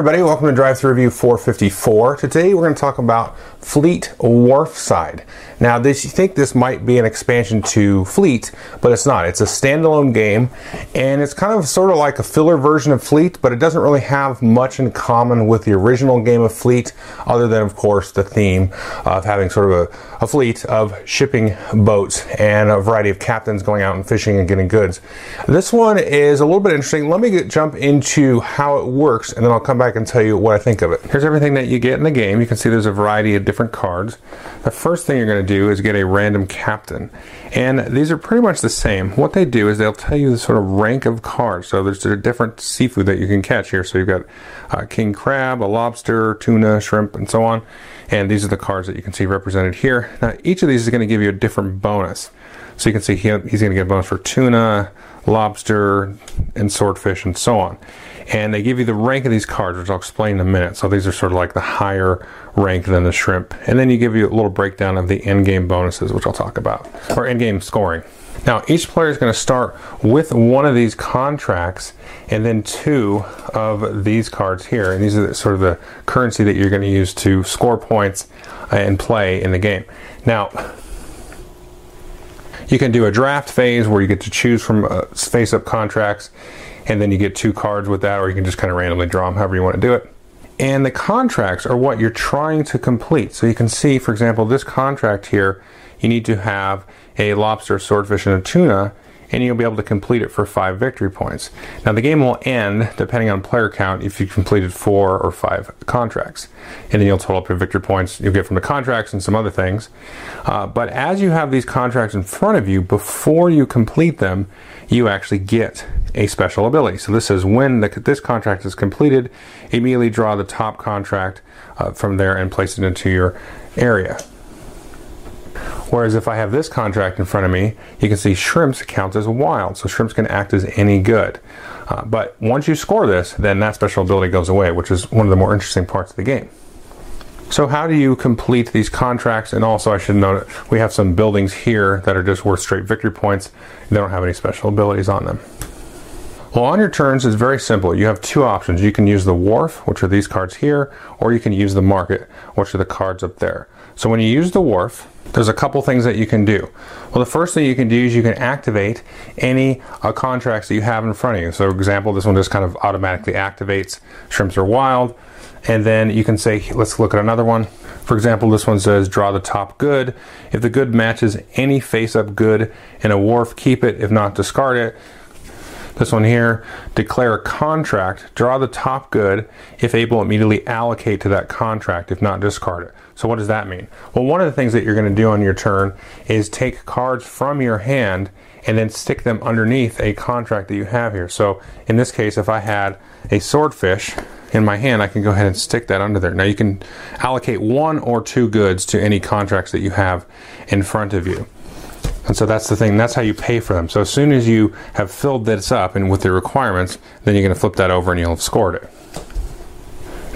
everybody, welcome to Drive Thru Review 454. Today we're going to talk about Fleet Wharfside. Now, this you think this might be an expansion to Fleet, but it's not. It's a standalone game, and it's kind of sort of like a filler version of Fleet, but it doesn't really have much in common with the original game of Fleet, other than, of course, the theme of having sort of a, a fleet of shipping boats and a variety of captains going out and fishing and getting goods. This one is a little bit interesting. Let me get, jump into how it works, and then I'll come back and tell you what I think of it. Here's everything that you get in the game. You can see there's a variety of different cards. The first thing you're going to do is get a random captain. And these are pretty much the same. What they do is they'll tell you the sort of rank of cards. So there's a different seafood that you can catch here. So you've got uh, king crab, a lobster, tuna, shrimp, and so on. And these are the cards that you can see represented here. Now each of these is going to give you a different bonus. So you can see he, he's going to get a bonus for tuna, lobster, and swordfish, and so on. And they give you the rank of these cards, which I'll explain in a minute. So these are sort of like the higher rank than the shrimp. And then you give you a little breakdown of the end game bonuses, which I'll talk about, or end game scoring. Now, each player is going to start with one of these contracts and then two of these cards here. And these are sort of the currency that you're going to use to score points and play in the game. Now, you can do a draft phase where you get to choose from uh, face up contracts and then you get two cards with that, or you can just kind of randomly draw them however you want to do it. And the contracts are what you're trying to complete. So you can see, for example, this contract here, you need to have a lobster, swordfish, and a tuna and you'll be able to complete it for five victory points. Now, the game will end depending on player count if you completed four or five contracts, and then you'll total up your victory points you'll get from the contracts and some other things. Uh, but as you have these contracts in front of you, before you complete them, you actually get a special ability. So this says when the, this contract is completed, immediately draw the top contract uh, from there and place it into your area. Whereas if I have this contract in front of me, you can see shrimps counts as wild, so shrimps can act as any good. Uh, but once you score this, then that special ability goes away, which is one of the more interesting parts of the game. So how do you complete these contracts? And also, I should note, we have some buildings here that are just worth straight victory points. They don't have any special abilities on them. Well, on your turns, it's very simple. You have two options. You can use the wharf, which are these cards here, or you can use the market, which are the cards up there. So when you use the wharf, there's a couple things that you can do. Well, the first thing you can do is you can activate any uh, contracts that you have in front of you. So, for example, this one just kind of automatically activates shrimps are wild. And then you can say, let's look at another one. For example, this one says draw the top good. If the good matches any face up good in a wharf, keep it. If not, discard it. This one here, declare a contract, draw the top good. If able, immediately allocate to that contract. If not, discard it. So what does that mean? Well, one of the things that you're going to do on your turn is take cards from your hand and then stick them underneath a contract that you have here. So in this case, if I had a swordfish in my hand, I can go ahead and stick that under there. Now you can allocate one or two goods to any contracts that you have in front of you. And so that's the thing, that's how you pay for them. So as soon as you have filled this up and with the requirements, then you're going to flip that over and you'll have scored it.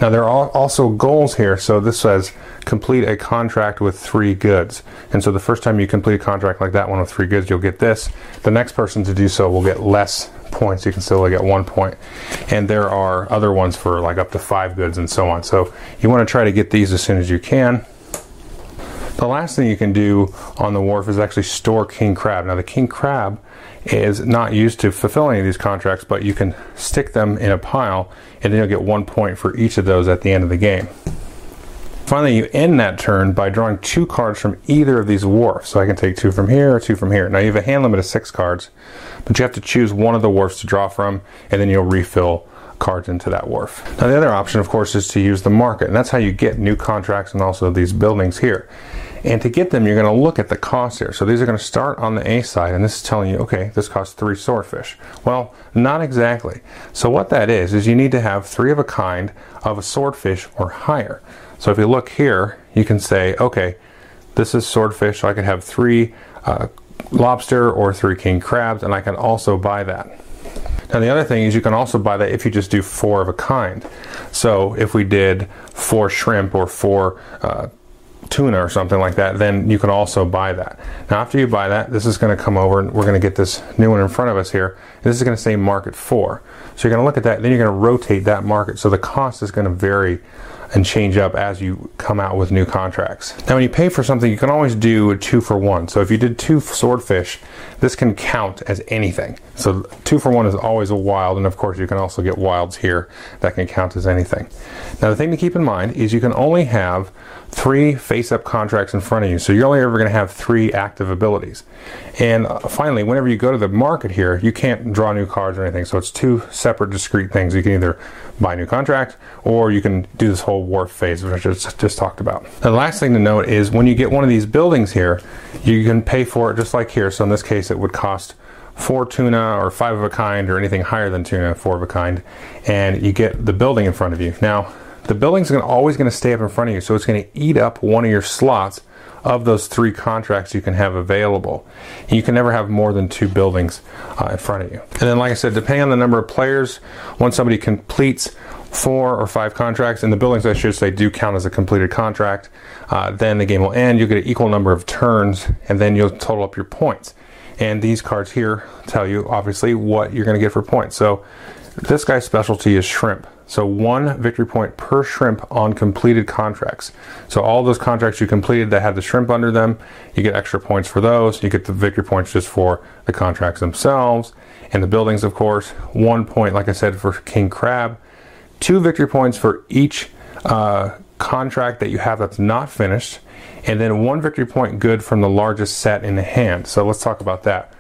Now there are also goals here. So this says complete a contract with three goods. And so the first time you complete a contract like that one with three goods, you'll get this. The next person to do so will get less points. You can still get one point. And there are other ones for like up to five goods and so on. So you want to try to get these as soon as you can. The last thing you can do on the wharf is actually store king crab. Now the king crab is not used to fulfill any of these contracts, but you can stick them in a pile and then you'll get one point for each of those at the end of the game. Finally, you end that turn by drawing two cards from either of these wharfs. So I can take two from here or two from here. Now you have a hand limit of six cards, but you have to choose one of the wharfs to draw from, and then you'll refill cards into that wharf. Now the other option, of course, is to use the market, and that's how you get new contracts and also these buildings here. And to get them, you're going to look at the cost here. So these are going to start on the A side, and this is telling you, okay, this costs three swordfish. Well, not exactly. So what that is, is you need to have three of a kind of a swordfish or higher. So if you look here, you can say, okay, this is swordfish, so I can have three uh, lobster or three king crabs, and I can also buy that. Now the other thing is you can also buy that if you just do four of a kind. So if we did four shrimp or four uh, tuna or something like that, then you can also buy that. Now, after you buy that, this is going to come over and we're going to get this new one in front of us here. This is going to say market four. So you're going to look at that, then you're going to rotate that market. So the cost is going to vary and change up as you come out with new contracts. Now, when you pay for something, you can always do a two for one. So if you did two swordfish, this can count as anything. So two for one is always a wild, and of course, you can also get wilds here that can count as anything. Now, the thing to keep in mind is you can only have three face up contracts in front of you. So you're only ever going to have three active abilities. And uh, finally, whenever you go to the market here, you can't draw new cards or anything. So it's two separate, discrete things. You can either buy a new contract or you can do this whole wharf phase, which I just, just talked about. The last thing to note is when you get one of these buildings here, you can pay for it just like here. So in this case, it would cost four tuna or five of a kind or anything higher than tuna, four of a kind, and you get the building in front of you. Now, the building's always going to stay up in front of you, so it's going to eat up one of your slots of those three contracts you can have available. You can never have more than two buildings uh, in front of you. And then, like I said, depending on the number of players, once somebody completes four or five contracts, and the buildings, I should say, do count as a completed contract, uh, then the game will end. You'll get an equal number of turns, and then you'll total up your points. And these cards here tell you, obviously, what you're going to get for points. So, this guy's specialty is shrimp. So one victory point per shrimp on completed contracts. So all those contracts you completed that had the shrimp under them, you get extra points for those. You get the victory points just for the contracts themselves and the buildings, of course. One point, like I said, for king crab. Two victory points for each uh, contract that you have that's not finished, and then one victory point good from the largest set in the hand. So let's talk about that.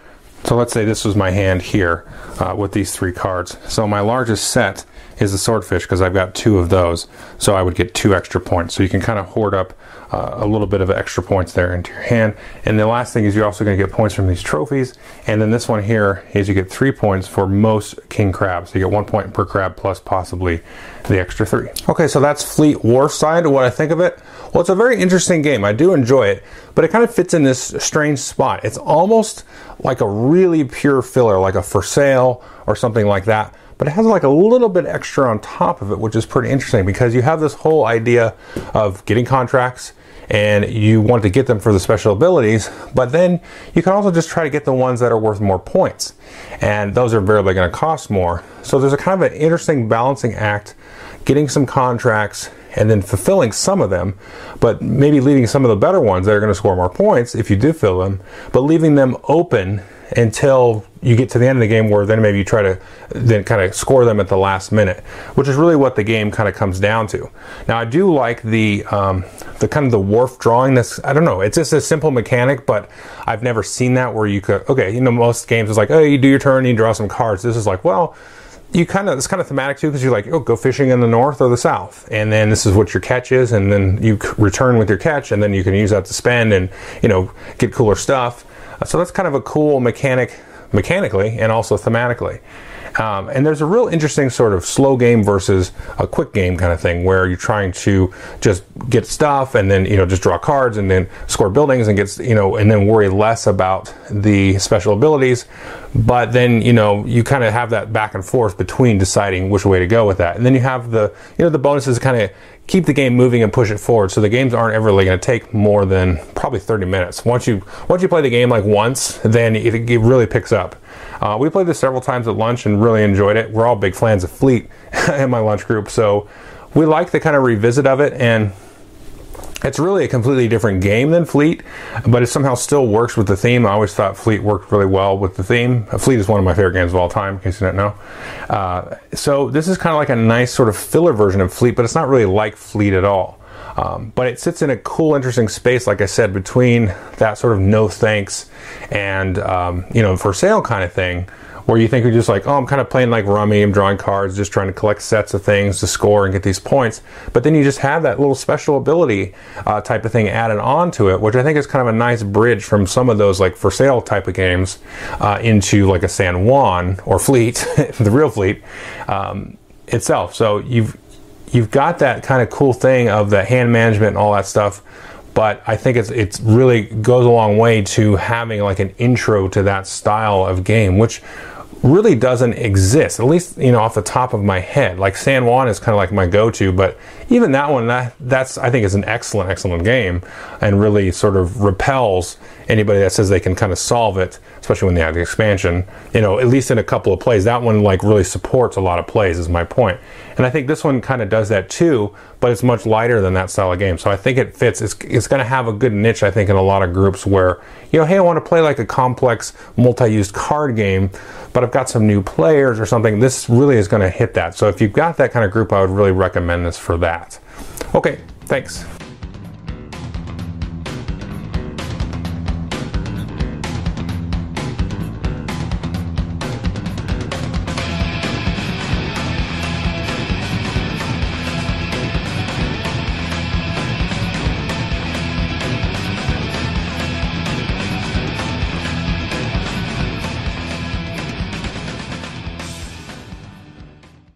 So let's say this was my hand here uh, with these three cards. So my largest set is the swordfish because I've got two of those. So I would get two extra points. So you can kind of hoard up uh, a little bit of extra points there into your hand. And the last thing is you're also going to get points from these trophies. And then this one here is you get three points for most king crabs. So you get one point per crab plus possibly the extra three. Okay, so that's Fleet Wharfside. What I think of it? Well, it's a very interesting game. I do enjoy it, but it kind of fits in this strange spot. It's almost like a really pure filler, like a for sale or something like that but it has like a little bit extra on top of it, which is pretty interesting because you have this whole idea of getting contracts and you want to get them for the special abilities, but then you can also just try to get the ones that are worth more points. And those are variably going to cost more. So there's a kind of an interesting balancing act, getting some contracts and then fulfilling some of them, but maybe leaving some of the better ones that are going to score more points if you do fill them, but leaving them open until you get to the end of the game where then maybe you try to then kind of score them at the last minute, which is really what the game kind of comes down to. Now I do like the um, the kind of the wharf drawing. This I don't know. It's just a simple mechanic, but I've never seen that where you could okay. You know, most games is like oh you do your turn, you draw some cards. This is like well you kind of it's kind of thematic too because you're like oh go fishing in the north or the south and then this is what your catch is and then you return with your catch and then you can use that to spend and you know get cooler stuff so that's kind of a cool mechanic mechanically and also thematically. Um, and there's a real interesting sort of slow game versus a quick game kind of thing where you're trying to just get stuff and then you know just draw cards and then score buildings and get you know and then worry less about the special abilities but then you know you kind of have that back and forth between deciding which way to go with that and then you have the you know the bonuses kind of keep the game moving and push it forward. So the games aren't ever really going to take more than probably 30 minutes. Once you once you play the game like once, then it, it really picks up. Uh, we played this several times at lunch and really enjoyed it. We're all big fans of Fleet in my lunch group, so we like the kind of revisit of it and it's really a completely different game than Fleet, but it somehow still works with the theme. I always thought Fleet worked really well with the theme. Fleet is one of my favorite games of all time, in case you don't know. Uh, so this is kind of like a nice sort of filler version of Fleet, but it's not really like Fleet at all. Um, but it sits in a cool, interesting space, like I said, between that sort of no thanks and um, you know for sale kind of thing where you think you're just like, oh, I'm kind of playing like rummy, I'm drawing cards, just trying to collect sets of things to score and get these points. But then you just have that little special ability uh, type of thing added on to it, which I think is kind of a nice bridge from some of those like for sale type of games uh, into like a San Juan or Fleet, the real Fleet um, itself. So you've you've got that kind of cool thing of the hand management and all that stuff but I think it's it's really goes a long way to having like an intro to that style of game, which really doesn't exist, at least, you know, off the top of my head. Like San Juan is kind of like my go-to, but even that one, that, that's, I think is an excellent, excellent game and really sort of repels anybody that says they can kind of solve it, especially when they have the expansion, you know, at least in a couple of plays. That one like really supports a lot of plays is my point. And I think this one kind of does that too, but it's much lighter than that style of game. So I think it fits. It's, it's going to have a good niche, I think, in a lot of groups where, you know, hey, I want to play like a complex multi-used card game, but I've got some new players or something. This really is going to hit that. So if you've got that kind of group, I would really recommend this for that. Okay, thanks.